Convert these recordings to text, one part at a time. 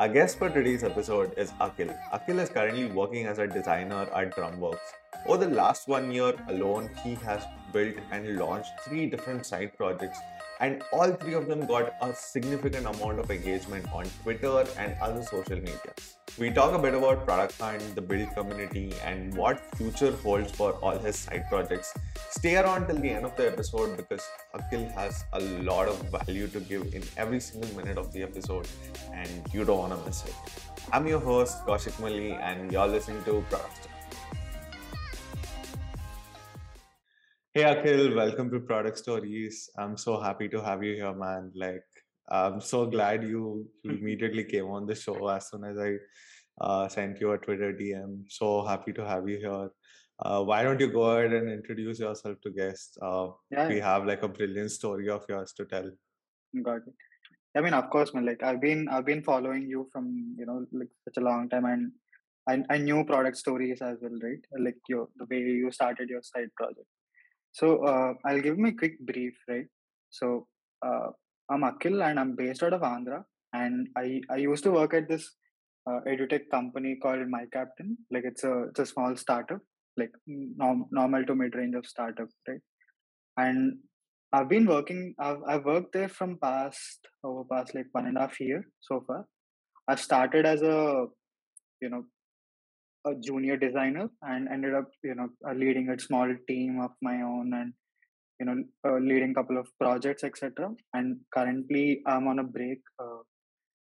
Our guest for today's episode is Akhil. Akhil is currently working as a designer at Drumworks. Over the last one year alone, he has built and launched three different side projects, and all three of them got a significant amount of engagement on Twitter and other social media. We talk a bit about Product Hunt, the build community, and what future holds for all his side projects. Stay around till the end of the episode because Akhil has a lot of value to give in every single minute of the episode, and you don't want to miss it. I'm your host, Kaushik Mali, and you're listening to Product Hey Akhil, welcome to Product Stories. I'm so happy to have you here, man. Like, I'm so glad you, you immediately came on the show as soon as I uh, sent you a Twitter DM. So happy to have you here. Uh, why don't you go ahead and introduce yourself to guests? Uh, yeah. We have like a brilliant story of yours to tell. Got it. I mean, of course, man. Like I've been, I've been following you from you know like such a long time, and I, I knew product stories as well, right? Like your the way you started your side project. So uh, I'll give a quick brief, right? So uh, I'm Akhil and I'm based out of Andhra, and I I used to work at this uh, edutech company called My Captain. Like it's a it's a small startup, like norm, normal to mid range of startup, right? And I've been working. I've I've worked there from past over past like one and a half year so far. I started as a you know a junior designer and ended up you know uh, leading a small team of my own and you know uh, leading couple of projects etc and currently i'm on a break uh,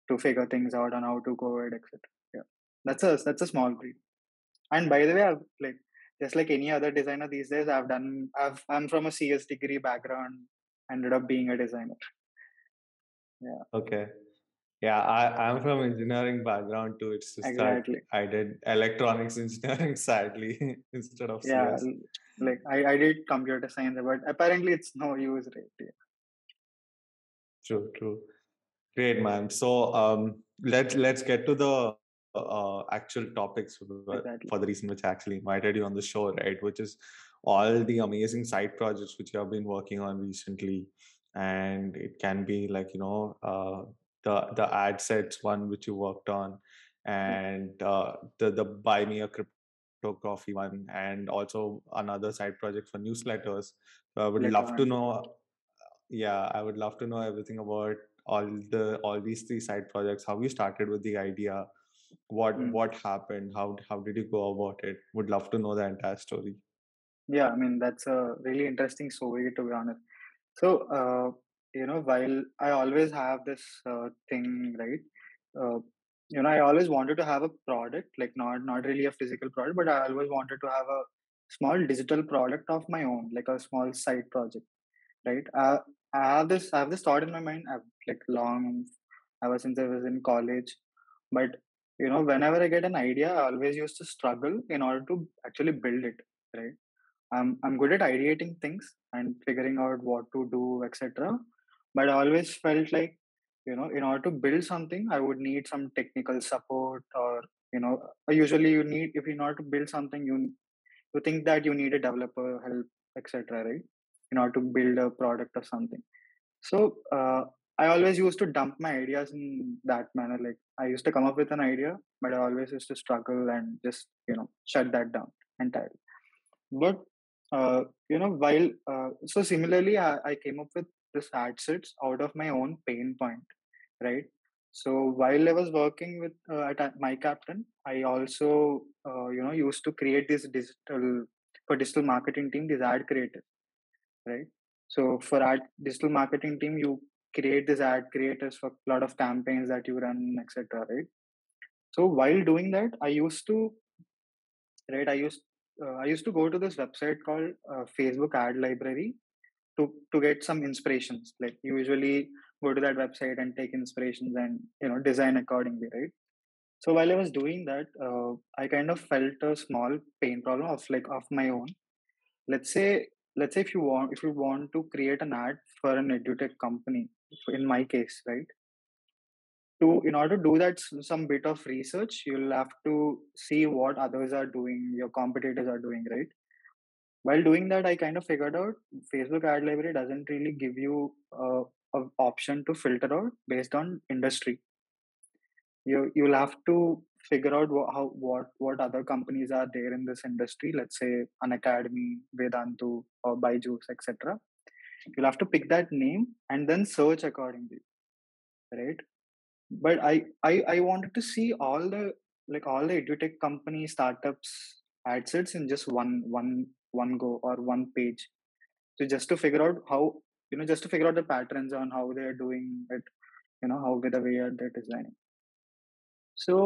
to figure things out on how to go ahead etc yeah. That's a that's a small brief and by the way i've like just like any other designer these days i've done i've i'm from a cs degree background ended up being a designer. Yeah. Okay yeah, I, I'm from engineering background too. It's just exactly. that I did electronics engineering sadly instead of yeah, CS. like I, I did computer science, but apparently it's no use, right? Yeah. True, true. Great, man. So um, let's let's get to the uh, actual topics for, exactly. for the reason which I actually invited you on the show, right? Which is all the amazing side projects which you have been working on recently, and it can be like you know uh, the the ad sets one which you worked on hmm. and uh, the the buy me a crypto coffee one and also another side project for newsletters. So i would love to know yeah i would love to know everything about all the all these three side projects how you started with the idea what mm. what happened how how did you go about it? Would love to know the entire story. Yeah i mean that's a really interesting story to be honest. So uh, you know while i always have this uh, thing right? Uh, you know i always wanted to have a product like not not really a physical product but i always wanted to have a small digital product of my own like a small side project right? Uh, i have this i have this thought in my mind I've, like long ever since i was in college but you know whenever i get an idea i always used to struggle in order to actually build it right? I'm i'm good at ideating things and figuring out what to do etc but i always felt like you know in order to build something i would need some technical support or you know usually you need if you know to build something you you think that you need a developer help etc right? In order to build a product or something. So uh, i always used to dump my ideas in that manner. Like i used to come up with an idea but i always used to struggle and just you know shut that down entirely. But uh, you know while uh, so similarly I, I came up with this ad sets out of my own pain point right? So while i was working with uh, at my captain i also uh, you know used to create this digital for digital marketing team this ad creator right? So for ad digital marketing team you create this ad creators for a lot of campaigns that you run etc right? So while doing that i used to right i used uh, i used to go to this website called uh, facebook ad library to to get some inspirations. Like you usually go to that website and take inspirations and you know design accordingly right? So while i was doing that uh, i kind of felt a small pain problem of like of my own. Let's say let's say if you want if you want to create an ad for an edutech company in my case right? To in order to do that some bit of research you'll have to see what others are doing your competitors are doing right while doing that i kind of figured out facebook ad library doesn't really give you uh, an option to filter out based on industry you you'll have to figure out what, how what what other companies are there in this industry. Let's say Unacademy, Vedantu, or Byju's, etc. You'll have to pick that name and then search accordingly, right? But I I I wanted to see all the like all the edutech company startups ad sets in just one one one go or one page. So just to figure out how you know just to figure out the patterns on how they are doing it, you know how the way they're designing. So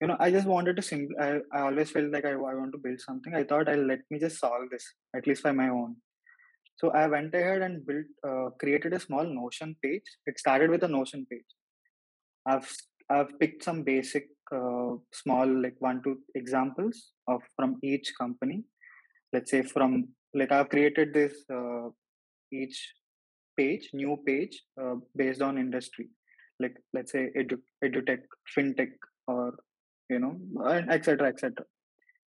you know i just wanted to simply I, I always felt like I, I want to build something. I thought i'll let me just solve this at least by my own. So i went ahead and built uh, created a small notion page. It started with a notion page. I've i've picked some basic uh, small like one two examples of from each company let's say from like i've created this uh, each page new page uh, based on industry. Like let's say edu, edutech fintech or you know etc etc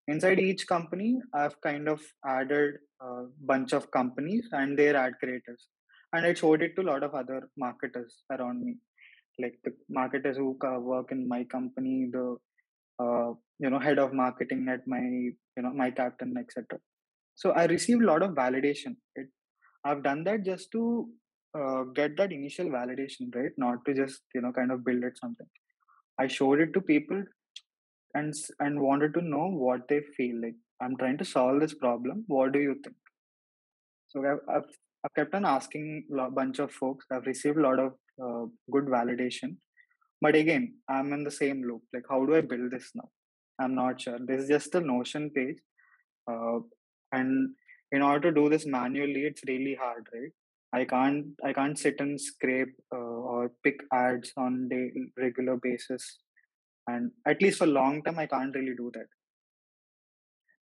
inside each company i've kind of added a bunch of companies and their ad creators. And i showed it to a lot of other marketers around me. Like the marketers who work in my company the uh, you know head of marketing at my you know my captain etc so i received a lot of validation it, i've done that just to uh, get that initial validation right? Not to just you know kind of build it something. I showed it to people and and wanted to know what they feel like i'm trying to solve this problem. What do you think? So i've, I've, I've kept on asking a bunch of folks. I've received a lot of uh, good validation. But again i'm in the same loop. Like how do i build this now? I'm not sure. This is just a notion page. Uh, and in order to do this manually it's really hard right? I can't i can't sit and scrape uh, or pick ads on day regular basis. And at least for long term i can't really do that.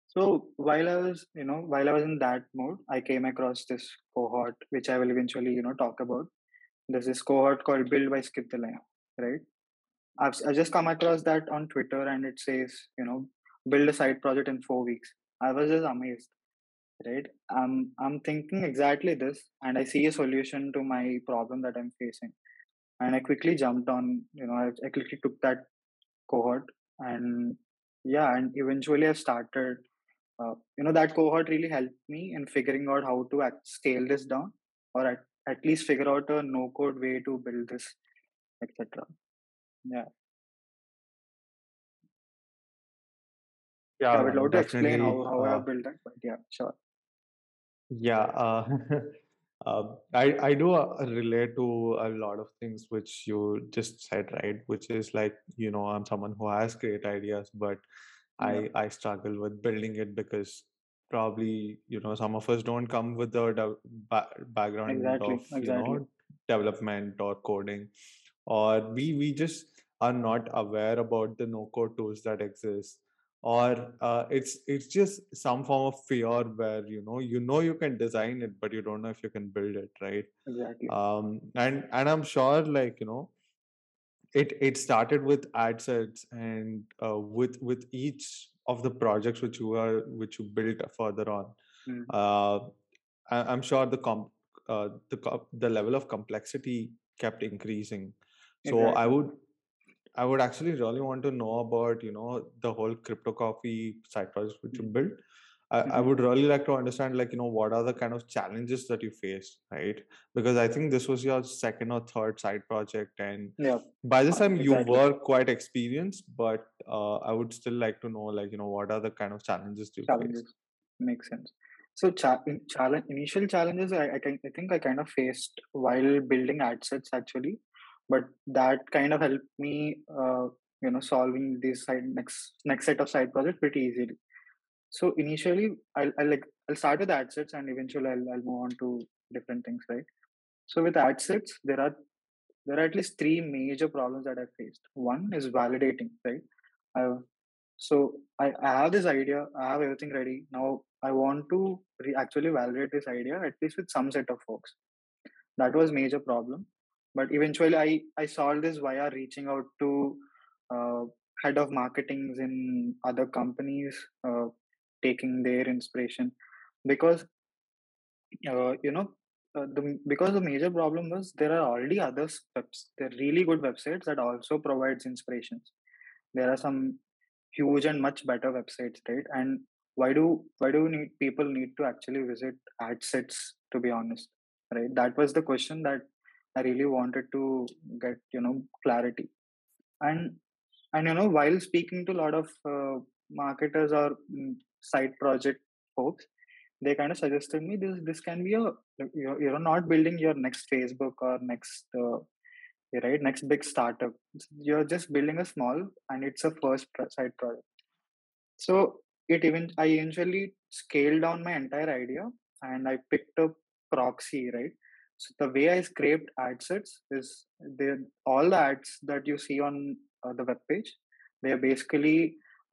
So while i was you know while i was in that mode i came across this cohort which i will eventually you know talk about. There's this cohort called build by skip the line right? I've, I've just come across that on twitter and it says you know build a side project in four weeks i was just amazed right? I'm i'm thinking exactly this and i see a solution to my problem that i'm facing. And i quickly jumped on you know i, I quickly took that cohort and yeah and eventually i started uh, you know that cohort really helped me in figuring out how to act, scale this down or at, at least figure out a no code way to build this etc yeah yeah i would love to explain how, how uh, i built that but yeah sure. Yeah uh, Uh, I I do uh, relate to a lot of things which you just said, right? Which is like you know I'm someone who has great ideas, but yeah. I I struggle with building it because probably you know some of us don't come with the de- ba- background exactly of you know development or coding, or we we just are not aware about the no code tools that exist or uh, it's it's just some form of fear where you know you know you can design it but you don't know if you can build it right exactly um and and i'm sure like you know it it started with ad sets and uh, with with each of the projects which you are which you built further on mm. uh I, i'm sure the comp uh, the the level of complexity kept increasing so exactly. i would I would actually really want to know about, you know, the whole crypto coffee side project which you built. I, mm-hmm. I would really like to understand, like, you know, what are the kind of challenges that you faced, right? Because I think this was your second or third side project, and yeah by this time exactly. you were quite experienced. But uh, I would still like to know, like, you know, what are the kind of challenges you challenges faced? makes sense so cha- challenge initial challenges I, I, I think i kind of faced while building ad sets actually but that kind of helped me uh, you know solving this side next next set of side projects pretty easily. So initially i'll, I'll like i'll start with ad sets and eventually I'll, I'll move on to different things right? So with ad sets there are there are at least three major problems that i faced. One is validating right? I, so I, I have this idea i have everything ready. Now i want to re- actually validate this idea at least with some set of folks. That was major problem but eventually i i solved this via reaching out to uh, head of marketings in other companies uh, taking their inspiration because uh, you know uh, the because the major problem was there are already other webs, there are really good websites that also provides inspirations. There are some huge and much better websites, right? And why do why do need people need to actually visit ad sets? To be honest, right? That was the question that I really wanted to get, you know, clarity. And and you know, while speaking to a lot of uh, marketers or mm, side project folks, they kind of suggested me this this can be a you're, you're not building your next facebook or next uh, right next big startup you're just building a small and it's a first side project so it even i eventually scaled down my entire idea and i picked up proxy right so the way i scraped ad sets is they all the ads that you see on uh, the web page they are basically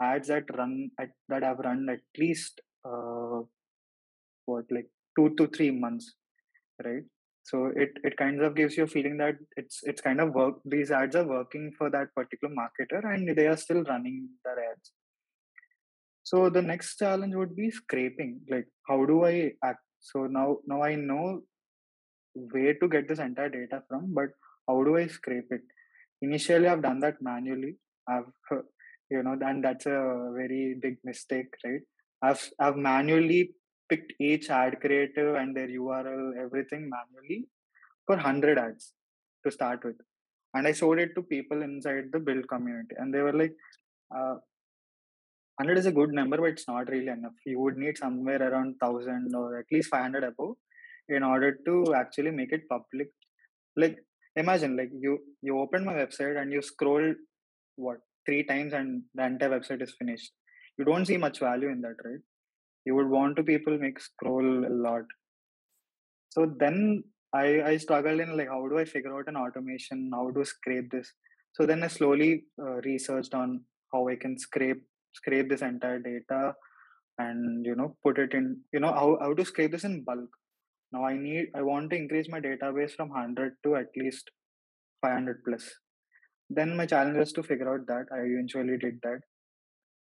ads that run at, that have run at least uh, what like two to three months right? So it it kind of gives you a feeling that it's it's kind of work these ads are working for that particular marketer and they are still running their ads. So the next challenge would be scraping like how do i act? So now now i know where to get this entire data from but how do i scrape it initially i've done that manually i've you know and that's a very big mistake right i've i've manually picked each ad creative and their URL, everything manually for 100 ads to start with. And I showed it to people inside the build community. And they were like, uh, 100 is a good number, but it's not really enough. You would need somewhere around 1000 or at least 500 above in order to actually make it public. Like, imagine, like, you, you open my website and you scroll, what, three times and the entire website is finished. You don't see much value in that, right? you would want to people make scroll a lot so then i i struggled in like how do i figure out an automation how to scrape this so then i slowly uh, researched on how i can scrape scrape this entire data and you know put it in you know how, how to scrape this in bulk now i need i want to increase my database from 100 to at least 500 plus. Then my challenge was to figure out that. I eventually did that.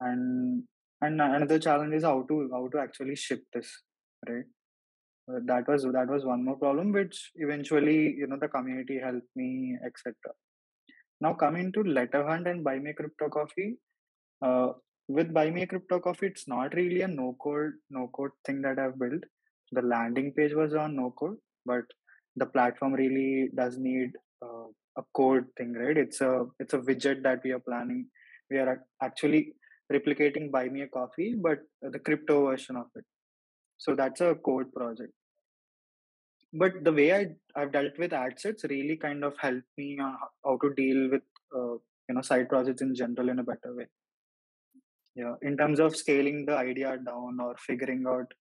And and another challenge is how to how to actually ship this right? Uh, that was that was one more problem which eventually you know the community helped me etc now coming to letterhunt and buy me crypto coffee uh, with buy me crypto coffee it's not really a no code no code thing that i've built the landing page was on no code but the platform really does need uh, a code thing right? It's a it's a widget that we are planning. We are actually replicating buy me a coffee but the crypto version of it. So that's a code project. But the way I, i've dealt with ad sets really kind of helped me on how to deal with uh, you know side projects in general in a better way. Yeah in terms of scaling the idea down or figuring out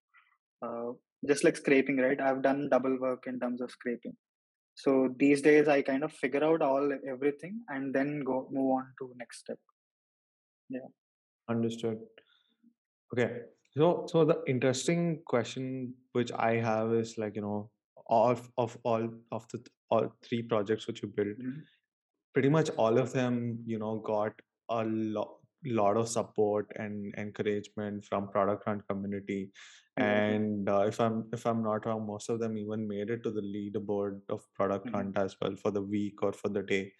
uh, just like scraping right i've done double work in terms of scraping so these days i kind of figure out all everything and then go move on to next step yeah Understood. Okay. So so the interesting question which I have is like, you know, of of all of the all three projects which you built, Mhm. pretty much all of them, you know, got a lot lot of support and encouragement from product hunt community. Exactly and uh, if i'm if i'm not wrong most of them even made it to the leaderboard of product Mhm. hunt as well for the week or for the day.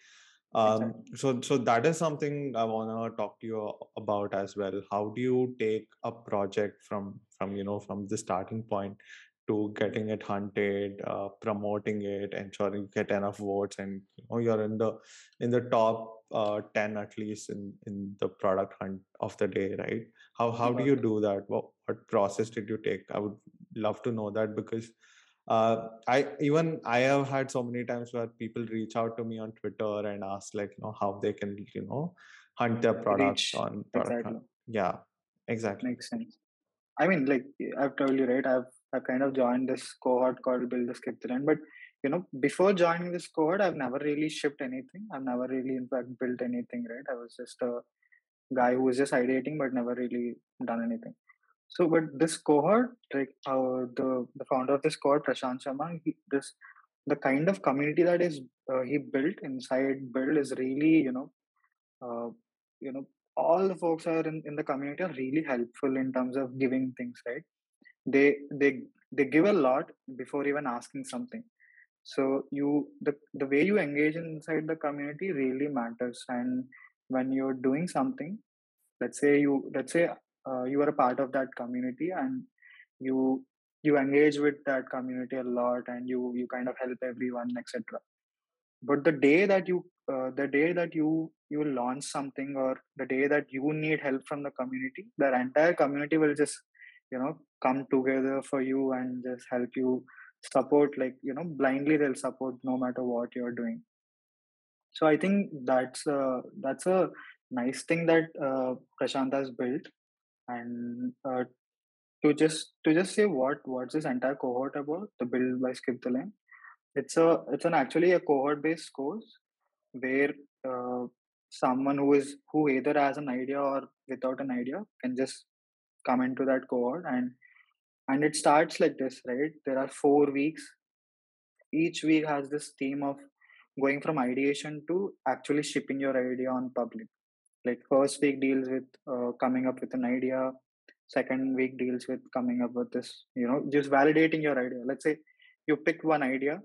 Um exactly. so so that is something i want to talk to you about as well. How do you take a project from from you know from the starting point to getting it hunted uh, promoting it ensuring you get enough votes and you know you're in the in the top uh, 10 at least in in the product hunt of the day right? How how do you do that? What, what process did you take? I would love to know that because uh, I even I have had so many times where people reach out to me on Twitter and ask like you know how they can you know hunt their products reach. on product hunt. exactly. Yeah, exactly. makes sense. I mean like i've told you right i've i've kind of joined this cohort called build the scriptland but you know before joining this cohort i've never really shipped anything. I've never really in fact built anything right? I was just a guy who was just ideating but never really done anything. So but this cohort like uh, the the founder of this cohort prashant sharma he, this the kind of community that is uh, he built inside build is really you know uh, you know all the folks are in, in the community are really helpful in terms of giving things right? They they they give a lot before even asking something so you the, the way you engage inside the community really matters. And when you're doing something let's say you let's say uh, you are a part of that community and you you engage with that community a lot and you you kind of help everyone etc but the day that you uh, the day that you you launch something or the day that you need help from the community the entire community will just you know come together for you and just help you support like you know blindly they'll support no matter what you're doing. So i think that's a, that's a nice thing that uh, prashant has built. And uh, to just to just say what what's this entire cohort about the build by skip the line it's a it's an actually a cohort based course where uh, someone who is who either has an idea or without an idea can just come into that cohort and and it starts like this right? There are four weeks. Each week has this theme of going from ideation to actually shipping your idea on public. Like first week deals with uh, coming up with an idea. Second week deals with coming up with this you know just validating your idea. Let's say you pick one idea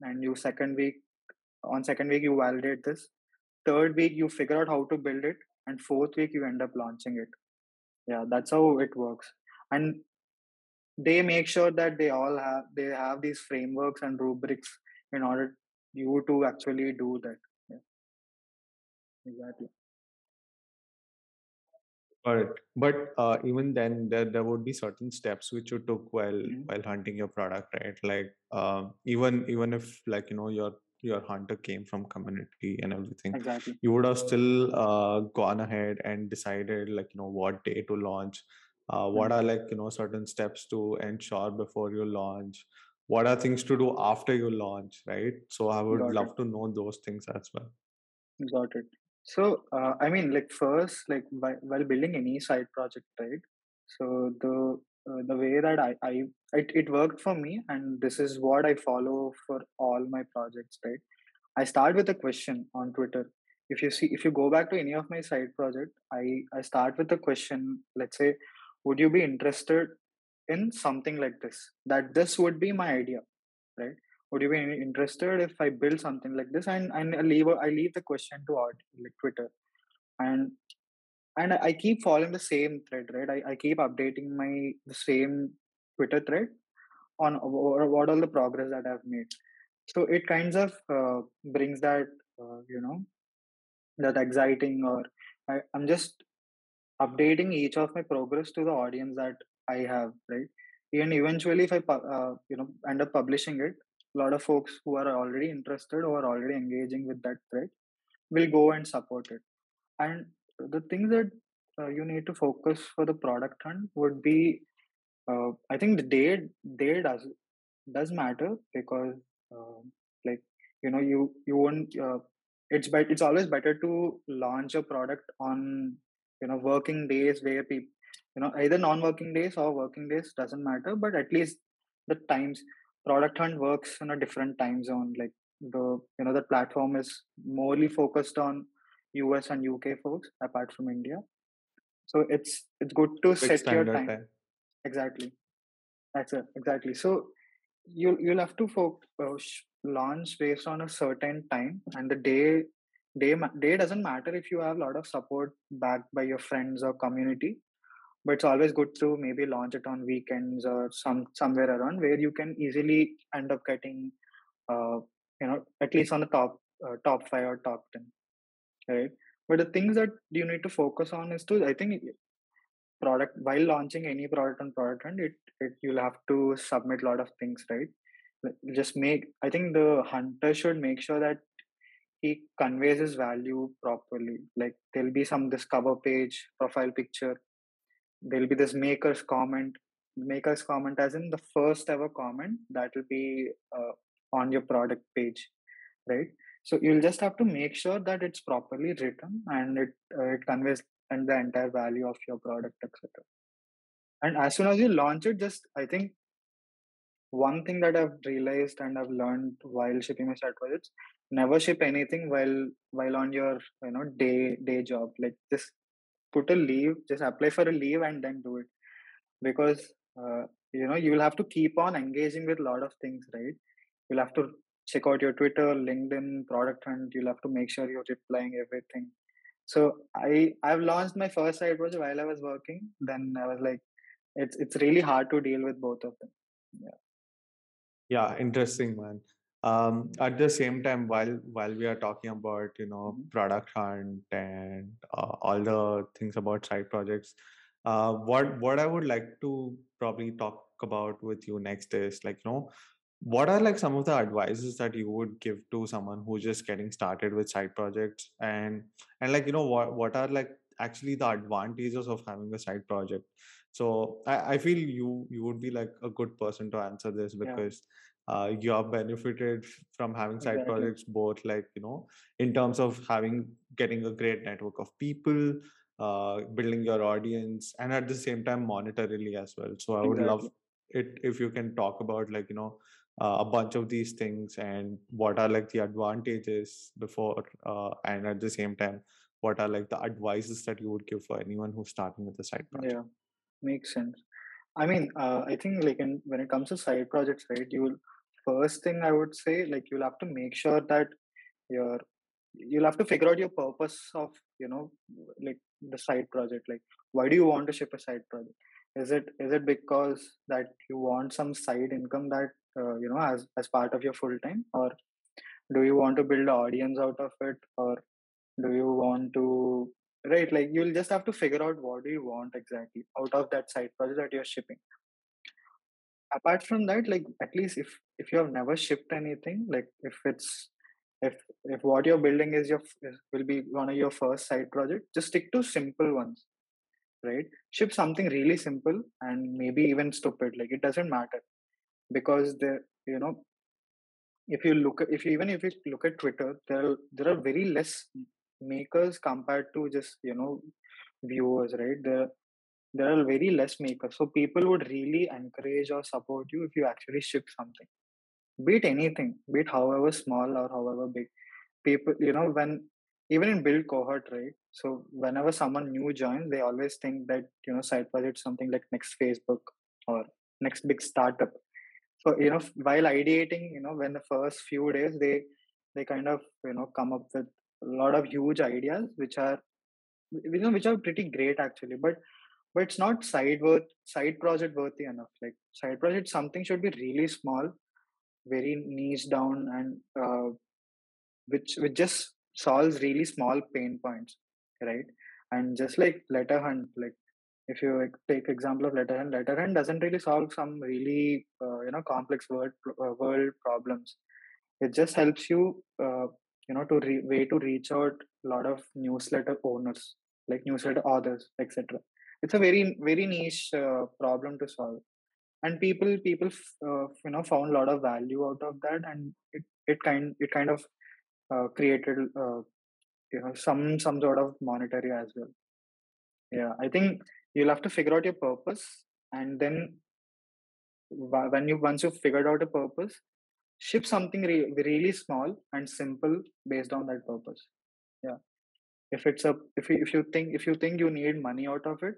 and you second week on second week you validate this. Third week you figure out how to build it. And fourth week you end up launching it. Yeah that's how it works. And they make sure that they all have they have these frameworks and rubrics in order you to actually do that yeah exactly Right. But uh, even then, there there would be certain steps which you took while Mhm. while hunting your product, right? Like um, even even if like you know your your hunter came from community and everything, exactly you would have still uh, gone ahead and decided like you know what day to launch. Uh, what are like you know certain steps to ensure before you launch? What are things to do after you launch, right? So I would got it love to know those things as well. got it so uh, i mean like first like while, while building any side project right so the uh, the way that i i it, it worked for me and this is what i follow for all my projects right I start with a question on Twitter. If you see, if you go back to any of my side project, I I start with a question. Let's say, would you be interested in something like this? That this would be my idea, right? Would you be interested if I build something like this? And and I leave I leave the question to out like Twitter, and and I keep following the same thread, right? I, I keep updating my the same Twitter thread on wh- what all the progress that I've made so it kinds of uh, brings that uh, you know that exciting or I, i'm just updating each of my progress to the audience that i have right? And eventually if i uh, you know end up publishing it a lot of folks who are already interested or already engaging with that thread will go and support it. And the things that uh, you need to focus for the product hunt would be uh, i think the day day does does matter because uh, like you know you you won't uh, it's but it's always better to launch a product on you know working days where people you know either non-working days or working days doesn't matter but at least the times product hunt works in a different time zone like the you know the platform is morely focused on us and uk folks apart from india. So it's it's good to Quick set your time. time. exactly. That's it. Exactly. So you'll you'll have to fo- uh, launch based on a certain time and the day day day doesn't matter if you have a lot of support backed by your friends or community but it's always good to maybe launch it on weekends or some somewhere around where you can easily end up getting uh, you know at least on the top uh, top 5 or top 10 right? But the things that you need to focus on is to i think product while launching any product on product and it, it you'll have to submit a lot of things right? Just make i think the hunter should make sure that he conveys his value properly. Like there'll be some this cover page profile picture. There'll be this maker's comment. Maker's comment as in the first ever comment that will be uh, on your product page right? So you'll just have to make sure that it's properly written and it uh, it conveys and the entire value of your product etc and as soon as you launch it just i think one thing that i've realized and i've learned while shipping my side projects never ship anything while while on your you know day day job. Like just put a leave just apply for a leave and then do it. Because uh, you know you will have to keep on engaging with a lot of things right? You'll have to check out your twitter linkedin product hunt you'll have to make sure you're replying everything. So i i've launched my first side project while i was working. Then i was like it's it's really hard to deal with both of them. Yeah. Yeah interesting man um, at the same time while while we are talking about you know mm-hmm. product hunt and uh, all the things about side projects uh, what what i would like to probably talk about with you next is like you know what are like some of the advices that you would give to someone who's just getting started with side projects and and like you know what what are like actually the advantages of having a side project so i, I feel you you would be like a good person to answer this because yeah. Uh, you have benefited from having side exactly. projects both like you know in terms of having getting a great network of people uh, building your audience and at the same time monetarily as well so i would exactly. love it if you can talk about like you know uh, a bunch of these things and what are like the advantages before uh, and at the same time what are like the advices that you would give for anyone who's starting with a side project yeah makes sense i mean uh, i think like in, when it comes to side projects right you will first thing i would say like you'll have to make sure that your you'll have to figure out your purpose of you know like the side project like why do you want to ship a side project? Is it is it because that you want some side income that uh, you know as as part of your full time? Or do you want to build an audience out of it? Or do you want to right like you'll just have to figure out what do you want exactly out of that side project that you're shipping apart from that like at least if if you have never shipped anything like if it's if if what you're building is your will be one of your first side project just stick to simple ones right? Ship something really simple and maybe even stupid like it doesn't matter because the you know if you look at if you, even if you look at twitter there are there are very less makers compared to just you know viewers right? There there are very less makers. So people would really encourage or support you if you actually ship something. Be it anything be it however small or however big. People you know when even in build cohort right? So whenever someone new joins they always think that you know side project something like next facebook or next big startup. So you know while ideating you know when the first few days they they kind of you know come up with a lot of huge ideas which are you know which are pretty great actually. But but it's not side worth side project worthy enough. Like side project something should be really small very niche down and uh, which which just solves really small pain points right? And just like letter hunt like if you take example of letter hunt letter hunt doesn't really solve some really uh, you know complex world uh, world problems. It just helps you uh, you know to re- way to reach out a lot of newsletter owners like newsletter authors etc it's a very very niche uh, problem to solve. And people people uh, you know found a lot of value out of that and it, it kind it kind of uh, created uh, you know some some sort of monetary as well. Yeah i think you'll have to figure out your purpose and then when you once you've figured out a purpose ship something re- really small and simple based on that purpose. Yeah. If it's a if you, if you think if you think you need money out of it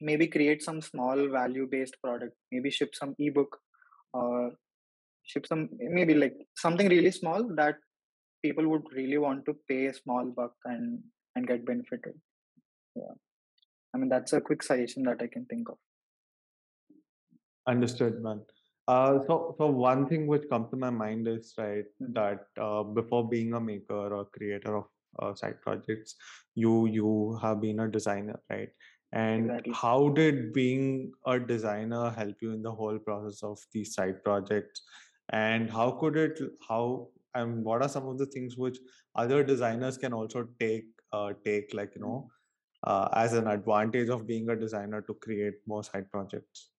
maybe create some small value based product maybe ship some ebook or ship some maybe like something really small that people would really want to pay a small buck and and get benefited. Yeah. I mean that's a quick suggestion that i can think of. Understood man. Uh, so so one thing which comes to my mind is right mm-hmm. that uh, before being a maker or creator of uh, side projects you you have been a designer right and exactly. how did being a designer help you in the whole process of these side projects and how could it how and what are some of the things which other designers can also take uh, take like you know uh, as an advantage of being a designer to create more side projects?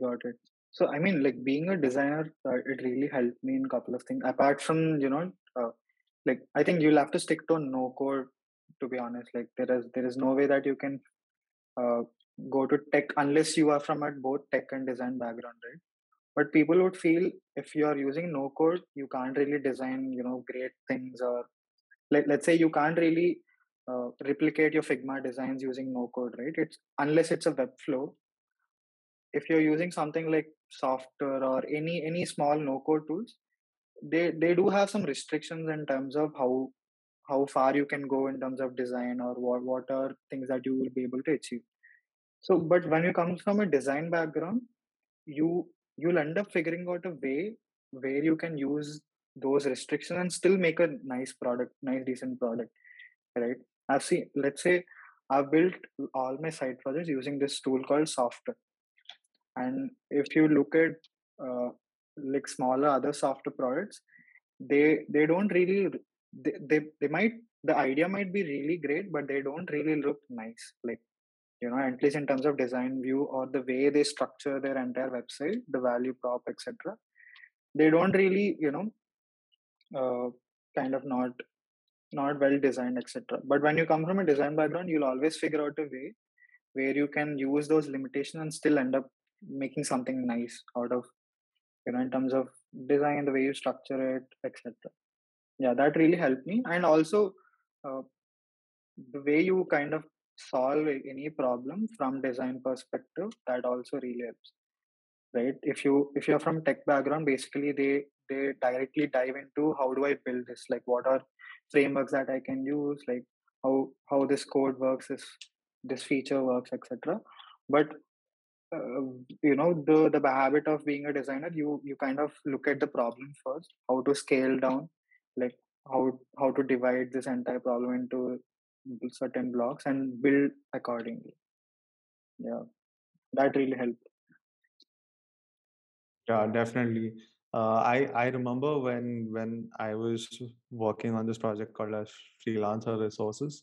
Got it. So i mean like being a designer uh, it really helped me in a couple of things. Apart from you know uh, like i think you'll have to stick to no code to be honest. Like there is there is no way that you can uh, go to tech unless you are from a both tech and design background right? But people would feel if you are using no code you can't really design you know great things or like let's say you can't really uh, replicate your figma designs using no code right? It's unless it's a web flow. If you're using something like Softr or any any small no code tools they they do have some restrictions in terms of how how far you can go in terms of design or what what are things that you will be able to achieve. So but when you come from a design background you you'll end up figuring out a way where you can use those restrictions and still make a nice product nice decent product right? I've seen let's say i've built all my side projects using this tool called Softr and if you look at uh, like smaller other software products they they don't really they, they they might the idea might be really great but they don't really look nice like you know at least in terms of design view or the way they structure their entire website the value prop etc they don't really you know uh, kind of not not well designed etc but when you come from a design background you'll always figure out a way where you can use those limitations and still end up making something nice out of you know in terms of design the way you structure it etc yeah that really helped me. And also uh, the way you kind of solve any problem from design perspective that also really helps right? If you if you're from tech background basically they they directly dive into how do i build this? Like what are frameworks that i can use? Like how how this code works this this feature works etc but uh, you know the the habit of being a designer you you kind of look at the problem first how to scale down like how how to divide this entire problem into certain blocks and build accordingly. Yeah that really helped. Yeah definitely. Uh, i i remember when when i was working on this project called as freelancer resources.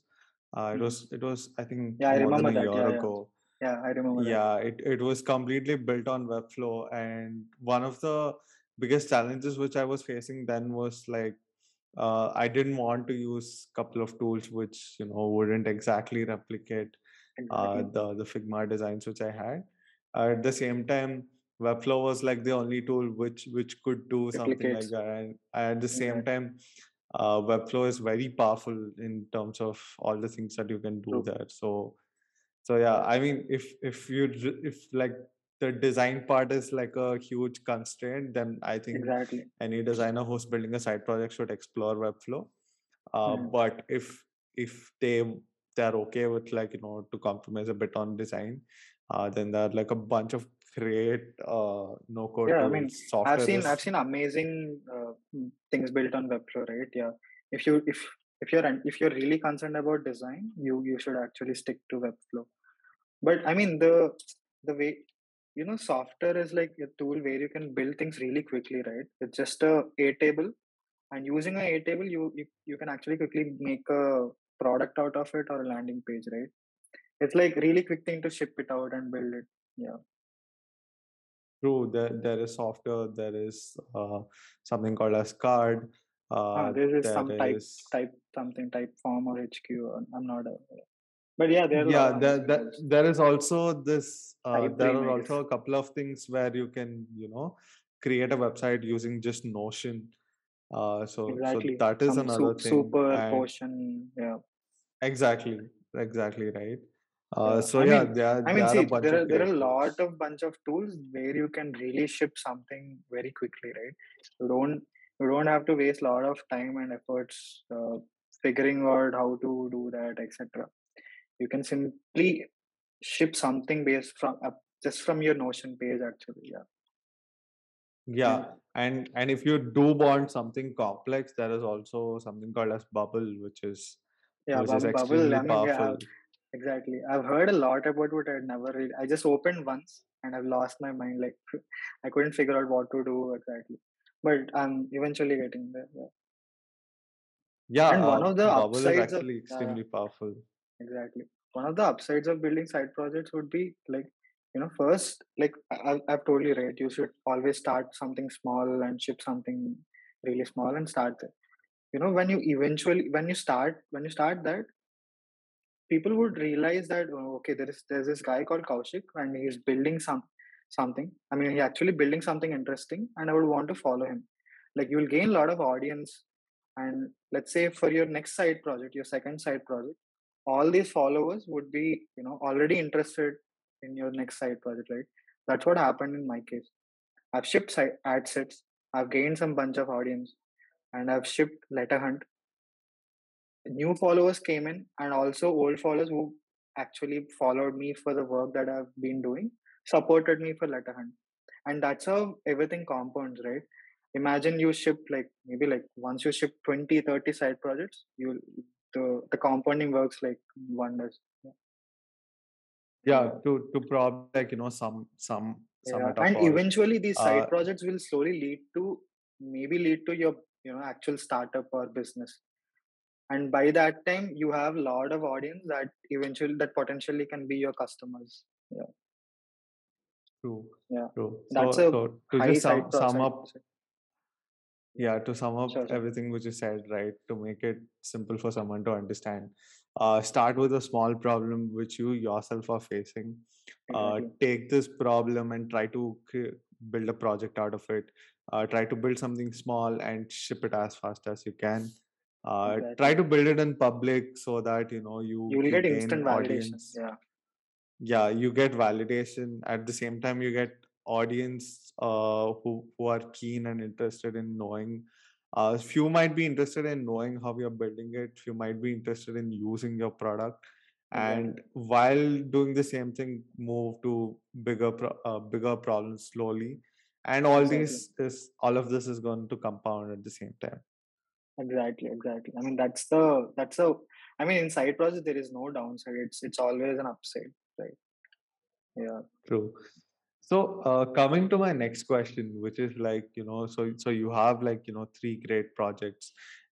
Uh, it was it was i think yeah, more I than a that, year yeah, ago. Yeah yeah i remember yeah it, it was completely built on webflow and one of the biggest challenges which i was facing then was like uh, i didn't want to use a couple of tools which you know wouldn't exactly replicate uh, the the figma designs which i had uh, at the same time webflow was like the only tool which which could do something like that and at the same Exactly. time uh, webflow is very powerful in terms of all the things that you can do True. there so so yeah i mean if if you if like the design part is like a huge constraint then i think exactly. any designer who's building a side project should explore webflow. Uh, Mhm. but if if they they're okay with like you know to compromise a bit on design uh, then there are like a bunch of great uh, no code yeah i mean i've seen is i've seen amazing uh, mm, things built on webflow right? Yeah. If you if if you're if you're really concerned about design you you should actually stick to webflow. But i mean the the way you know Softr is like a tool where you can build things really quickly right? It's just a a table and using a Airtable you, you you can actually quickly make a product out of it or a landing page right? It's like really quick thing to ship it out and build it yeah. True there there is Softr there is uh, something called as Carrd ah, uh, this is there some type is type something type form or hq i'm not aware. But yeah there are yeah there, there, there is also this uh, there are also a couple of things where you can you know create a website using just notion. Uh, so so that is some another su- thing super and Potion yeah. Exactly exactly right. Uh, so I yeah mean, there are I there mean, are see, a bunch there are there are a lot of bunch of tools where you can really ship something very quickly, right? You don't you don't have to waste a lot of time and efforts uh, figuring out how to do that, etc. You can simply ship something based from uh, just from your Notion page, actually. Yeah, yeah and and if you do want something complex there is also something called as bubble which is yeah, which is Bubble, Bubble. extremely I mean, yeah, exactly. I've heard a lot about it. I never really. I just opened once and I've lost my mind. Like I couldn't figure out what to do exactly. But I'm eventually getting there. Yeah. yeah And one uh, of the bubble is upsides of actually yeah, extremely powerful exactly. One of the upsides of building side projects would be like, you know, first, like I, I've told you, right? You should always start something small and ship something really small and start there. You know, when you eventually when you start when you start that, people would realize that oh, okay, there is there's this guy called Kaushik and he's building some something. I mean, he's actually building something interesting, and I would want to follow him. Like you'll gain a lot of audience and let's say for your next side project your second side project all these followers would be you know already interested in your next side project right That's what happened in my case. I've shipped ad sets, I've gained some bunch of audience, and I've shipped letter hunt. New followers came in, and also old followers who actually followed me for the work that I've been doing supported me for letter hunt. And that's how everything compounds, right? Imagine you ship like maybe like once you ship 20, 30 side projects, you the the compounding works like wonders. Yeah, yeah to to probably like you know some some some yeah. and eventually these side uh, projects will slowly lead to maybe lead to your you know actual startup or business. And by that time you have a lot of audience that eventually that potentially can be your customers. Yeah. True. Yeah. True. That's so, a so to high just sum, sum sum up yeah to sum up sure, everything which you said right to make it simple for someone to understand uh, start with a small problem which you yourself are facing uh, exactly. take this problem and try to build a project out of it uh, try to build something small and ship it as fast as you can uh, exactly. try to build it in public so that you know you you get instant validation audience. yeah yeah you get validation at the same time you get audience uh, who who are keen and interested in knowing uh, few might be interested in knowing how you're building it few might be interested in using your product. And while doing the same thing move to bigger pro- uh, bigger problems slowly. And all exactly. these is all of this is going to compound at the same time. Exactly exactly. I mean that's the that's a i mean in side project there is no downside. It's it's always an upside right? Yeah. True so uh, coming to my next question which is like you know so so you have like you know three great projects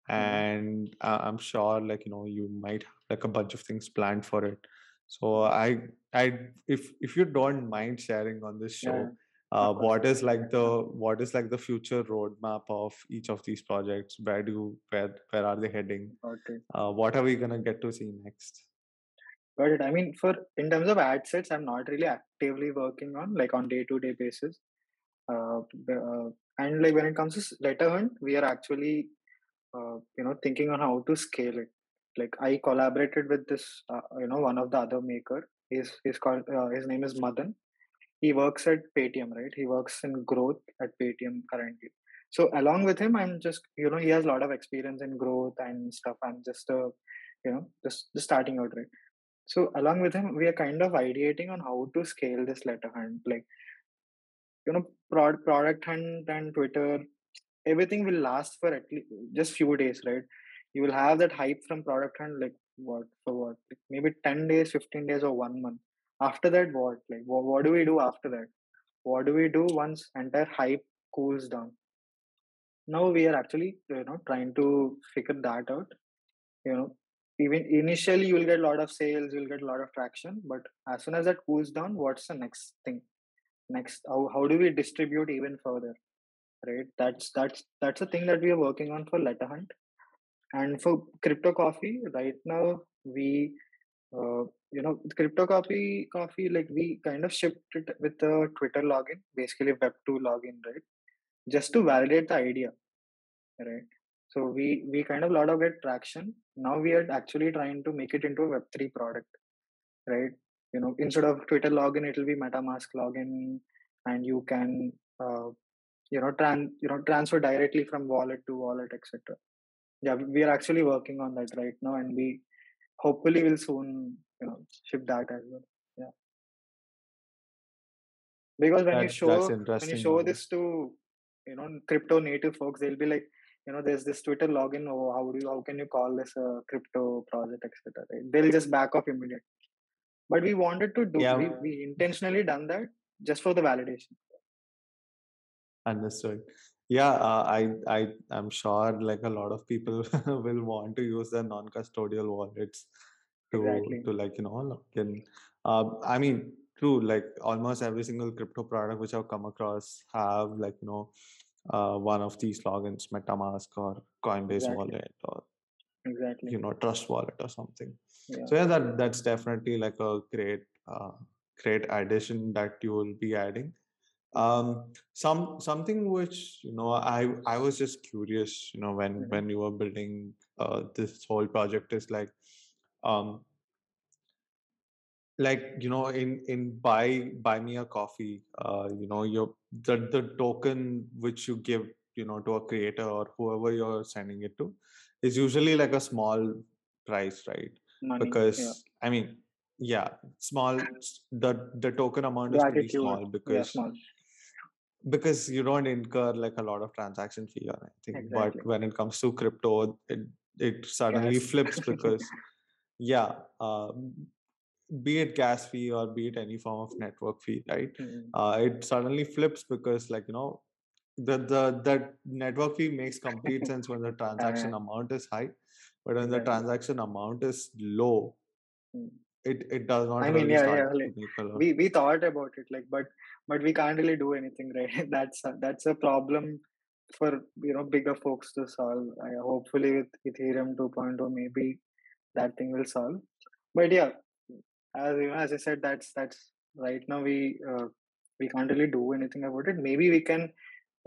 mm-hmm. and uh, i'm sure like you know you might have like a bunch of things planned for it. So i i if if you don't mind sharing on this show yeah uh, what is like the what is like the future roadmap of each of these projects? Where do where where are they heading? Okay. uh, what are we gonna get to see next got it i mean for in terms of ad sets i'm not really actively working on like on day to day basis uh, uh, and like when it comes to letter hunt we are actually uh, you know thinking on how to scale it like i collaborated with this uh, you know one of the other maker he's he's called uh, his name is madan he works at Paytm, right? He works in growth at Paytm currently. So along with him, I'm just you know he has a lot of experience in growth and stuff. I'm just uh, you know just, just starting out, right? So along with him, we are kind of ideating on how to scale this letter hunt, like you know, prod, product hunt and Twitter. Everything will last for at least just few days, right? You will have that hype from product hunt, like what for what? Like maybe ten days, fifteen days, or one month after that what like what, what do we do after that what do we do once entire hype cools down now we are actually you know trying to figure that out you know even initially you will get a lot of sales you'll get a lot of traction but as soon as that cools down what's the next thing? Next how, how do we distribute even further right? That's that's that's a thing that we are working on for letter hunt. And for crypto coffee right now we uh, you know crypto coffee coffee like we kind of shipped it with the twitter login basically web 2 login right? Just to validate the idea right so we we kind of lot of get traction. Now we are actually trying to make it into a web 3 product right? You know instead of twitter login it will be metamask login and you can uh, you know tran you know transfer directly from wallet to wallet etc yeah we are actually working on that right now and we hopefully we'll soon you know ship that as well. Yeah. Because when that, you show when you show this to you know crypto native folks they'll be like you know there's this twitter login oh, how do you how can you call this a crypto project etc right? they'll just back off immediately but we wanted to do yeah. we, we intentionally done that just for the validation understood yeah uh, i i i'm sure like a lot of people will want to use their non-custodial wallets to exactly. to like you know lock in uh, i mean true like almost every single crypto product which i've come across have like you know uh, one of these logins metamask or coinbase exactly. wallet or exactly you know trust wallet or something yeah. so yeah that that's definitely like a great uh, great addition that you will be adding um some something which you know i i was just curious you know when Mhm. when you were building uh this whole project is like um like you know in in buy buy me a coffee uh you know your the the token which you give you know to a creator or whoever you're sending it to is usually like a small price right? Money yeah. Because i mean yeah small the the token amount is pretty small yeah because small. because you don't incur like a lot of transaction fee or anything but when it comes to crypto it it suddenly gas flips because yeah uh, be it gas fee or be it any form of network fee right Mm, uh, it suddenly flips because like you know the the that network fee makes complete sense when the uh, transaction amount is high but when the transaction amount is low Mm. it it does I not mean, really yeah, yeah. Like make a lot we we thought about it, like, but but we can't really do anything, right? That's a, that's a problem for you know bigger folks to solve. I, hopefully, with Ethereum 2.0, maybe that thing will solve. But yeah, as you know, as I said, that's that's right now we uh, we can't really do anything about it. Maybe we can.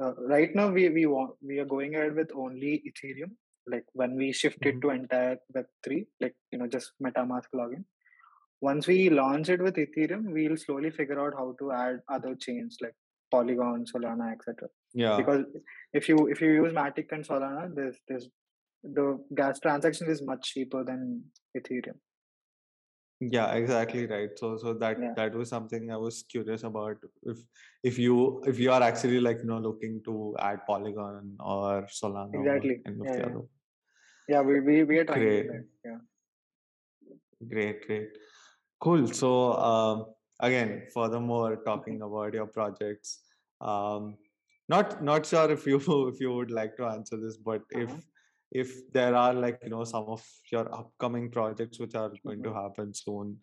Uh, right now, we we want we are going ahead with only Ethereum. Like when we shifted it Mhm. to entire Web three, like you know, just MetaMask login once we launch it with Ethereum, we'll slowly figure out how to add other chains like Polygon, Solana, etc. yeah Because if you if you use Matic and Solana, there's there's the gas transaction is much cheaper than Ethereum. Yeah, exactly right. So so that Yeah, that was something I was curious about. If if you if you are actually like you know looking to add Polygon or Solana or exactly. of Yeah, yeah, yeah. We we we are trying Great. Yeah. great, great. Cool. So um, again, furthermore, talking about your projects, um, not not sure if you if you would like to answer this, but Uh-huh. if there are like you know some of your upcoming projects which are going to hmm happen soon,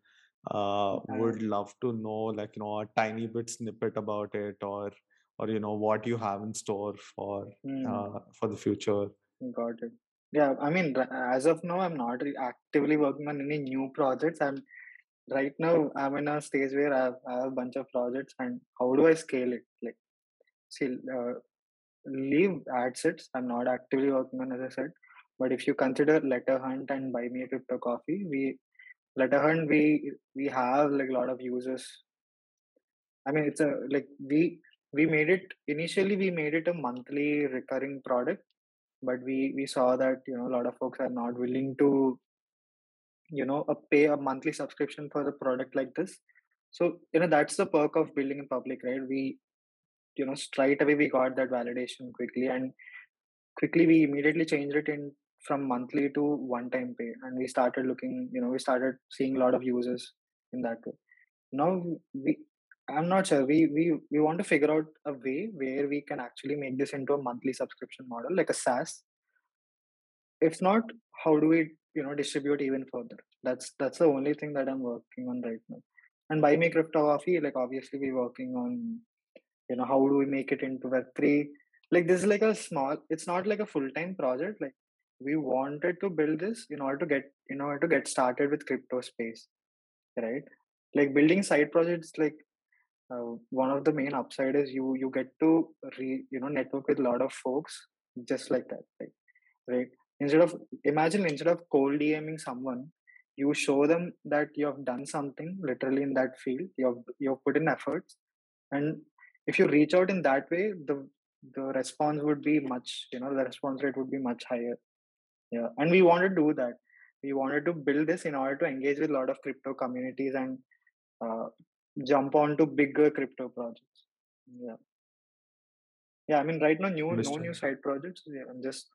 uh, would love to know like you know a tiny bit snippet about it, or or you know what you have in store for hmm, uh, for the future. got it. Yeah, I mean, as of now, I'm not actively working on any new projects. I'm right now. I'm in a stage where I have, I have a bunch of projects, and how do I scale it? Like, see, uh, leave AdSets. I'm not actively working on, as I said. But if you consider Letter Hunt and Buy Me a Crypto Coffee, we Letter Hunt we we have like a lot of users. I mean, it's a like we we made it initially. We made it a monthly recurring product, but we we saw that you know a lot of folks are not willing to you know a pay a monthly subscription for a product like this. So you know that's the perk of building in public, right? We you know straight away we got that validation quickly and quickly we immediately changed it in from monthly to one time pay and we started looking you know we started seeing a lot of users in that way. Now we i'm not sure we we we want to figure out a way where we can actually make this into a monthly subscription model like a saas. If not how do we you know distribute even further? That's that's the only thing that i'm working on right now. And buy me crypto coffee like obviously we're working on you know how do we make it into web3 like this is like a small it's not like a full-time project like we wanted to build this in order to get in order to get started with crypto space right? Like building side projects like uh, one of the main upside is you you get to re, you know network with a lot of folks just like that like right? Instead of imagine instead of cold dming someone you show them that you have done something literally in that field you have you have put in efforts and if you reach out in that way the the response would be much you know the response rate would be much higher. Yeah and we wanted to do that. We wanted to build this in order to engage with a lot of crypto communities and uh, jump onto bigger crypto projects. Yeah. Yeah i mean right now new no new side projects. Yeah, i'm just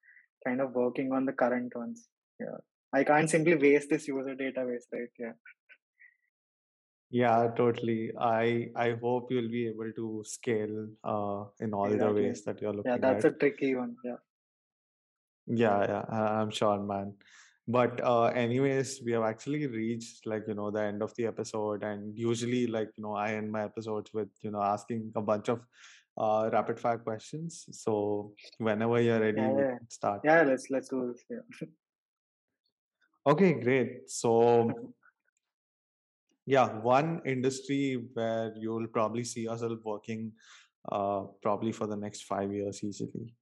kind of working on the current ones. Yeah. I can't simply waste this user database right? Yeah Yeah, totally. I I hope you'll be able to scale uh, in all the ways that you're looking. yeah that's at. a tricky one yeah Yeah, yeah, I'm sure, man. But uh, anyways, we have actually reached like you know the end of the episode, and usually like you know I end my episodes with you know asking a bunch of uh, rapid fire questions. So whenever you're yeah ready, yeah can start. yeah let's let's do this yeah Okay, great. So yeah, one industry where you'll probably see yourself working uh, probably for the next five years easily.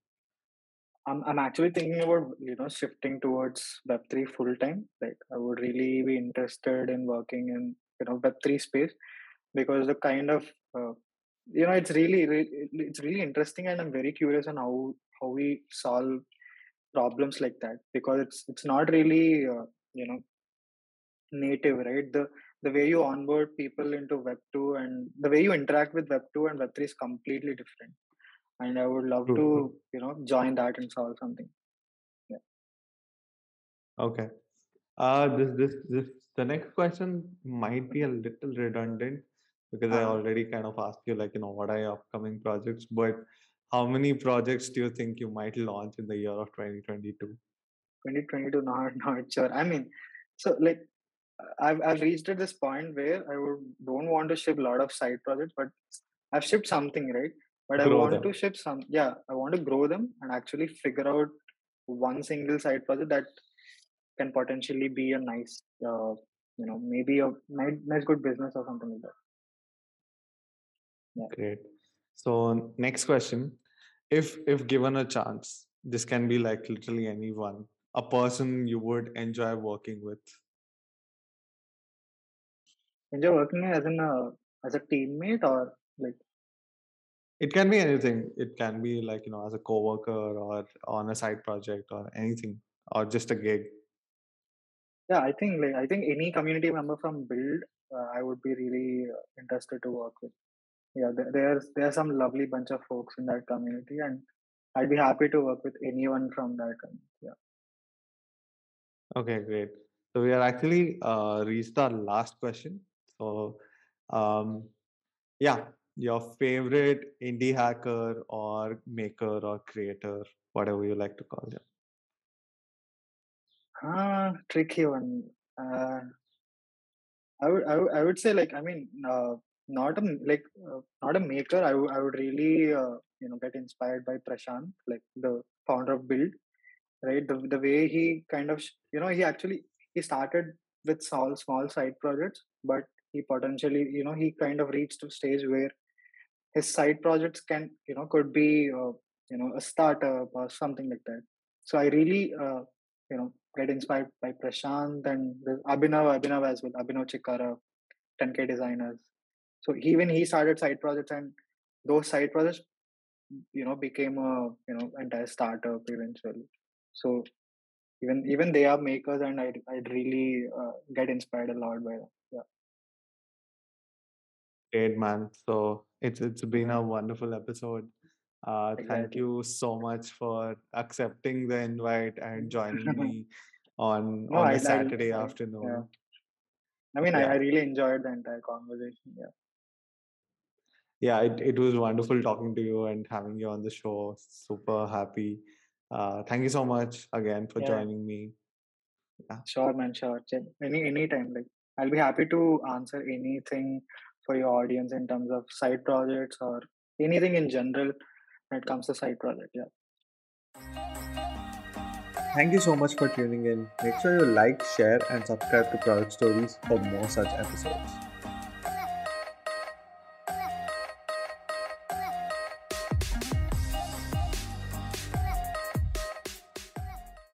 I'm I'm actually thinking about you know shifting towards Web three full time. Like I would really be interested in working in you know Web3 space because the kind of uh, you know it's really, really it's really interesting and i'm very curious on how how we solve problems like that because it's it's not really uh, you know native right the the way you onboard people into web 2 and the way you interact with web 2 and web 3 is completely different and i would love True, to you know join that and solve something Yeah. Okay. Uh, this this this the next question might be a little redundant because I uh, already kind of asked you like you know what are your upcoming projects, but how many projects do you think you might launch in the year of 2022? 2022 not not sure i mean so like I've I've reached at this point where I would don't want to ship a lot of side projects, but I've shipped something, right? But I Grow want them. to ship some. Yeah, I want to grow them and actually figure out one single side project that can potentially be a nice, uh, you know, maybe a nice, nice good business or something like that. Yeah. Great. So next question. If if given a chance, this can be like literally anyone, a person you would enjoy working with. Enjoy working as in a as a teammate or like It can be anything. It can be like, you know, as a coworker or on a side project or anything, or just a gig. yeah, I think like I think any community member from Build, uh, I would be really uh, interested to work with. yeah there, there's there's some lovely bunch of folks in that community and i'd be happy to work with anyone from that community yeah Okay, great. So we are actually uh, reached our last question. So, um, yeah, your favorite indie hacker or maker or creator, whatever you like to call them. ah tricky one. Uh, I would, I would i would say like i mean uh, not a like uh, not a maker. I would i would really uh, you know get inspired by prashant like the founder of build right? The, the way he kind of you know he actually he started with small small side projects but he potentially you know he kind of reached a stage where his side projects can you know could be uh, you know a startup or something like that. So i really uh, you know get inspired by prashant and abhinav abhinav as well abhinav chhikara 10k designers. So even he started side projects and those side projects you know became a you know entire startup eventually. So even even they are makers and i'd, I'd really uh, get inspired a lot by them Great, man. So it's it's been a wonderful episode. Uh, thank you so much for accepting the invite and joining me on no on i a Saturday I, yeah afternoon. I mean, I, I really enjoyed the entire conversation. Yeah. yeah it, it was wonderful talking to you and having you on the show super happy uh, thank you so much again for Yeah. joining me yeah Sure, man. Sure. Any any time. Like, I'll be happy to answer anything for your audience in terms of side projects or anything in general when it comes to side project. Yeah. thank you so much for tuning in make sure you like share and subscribe to product stories for more such episodes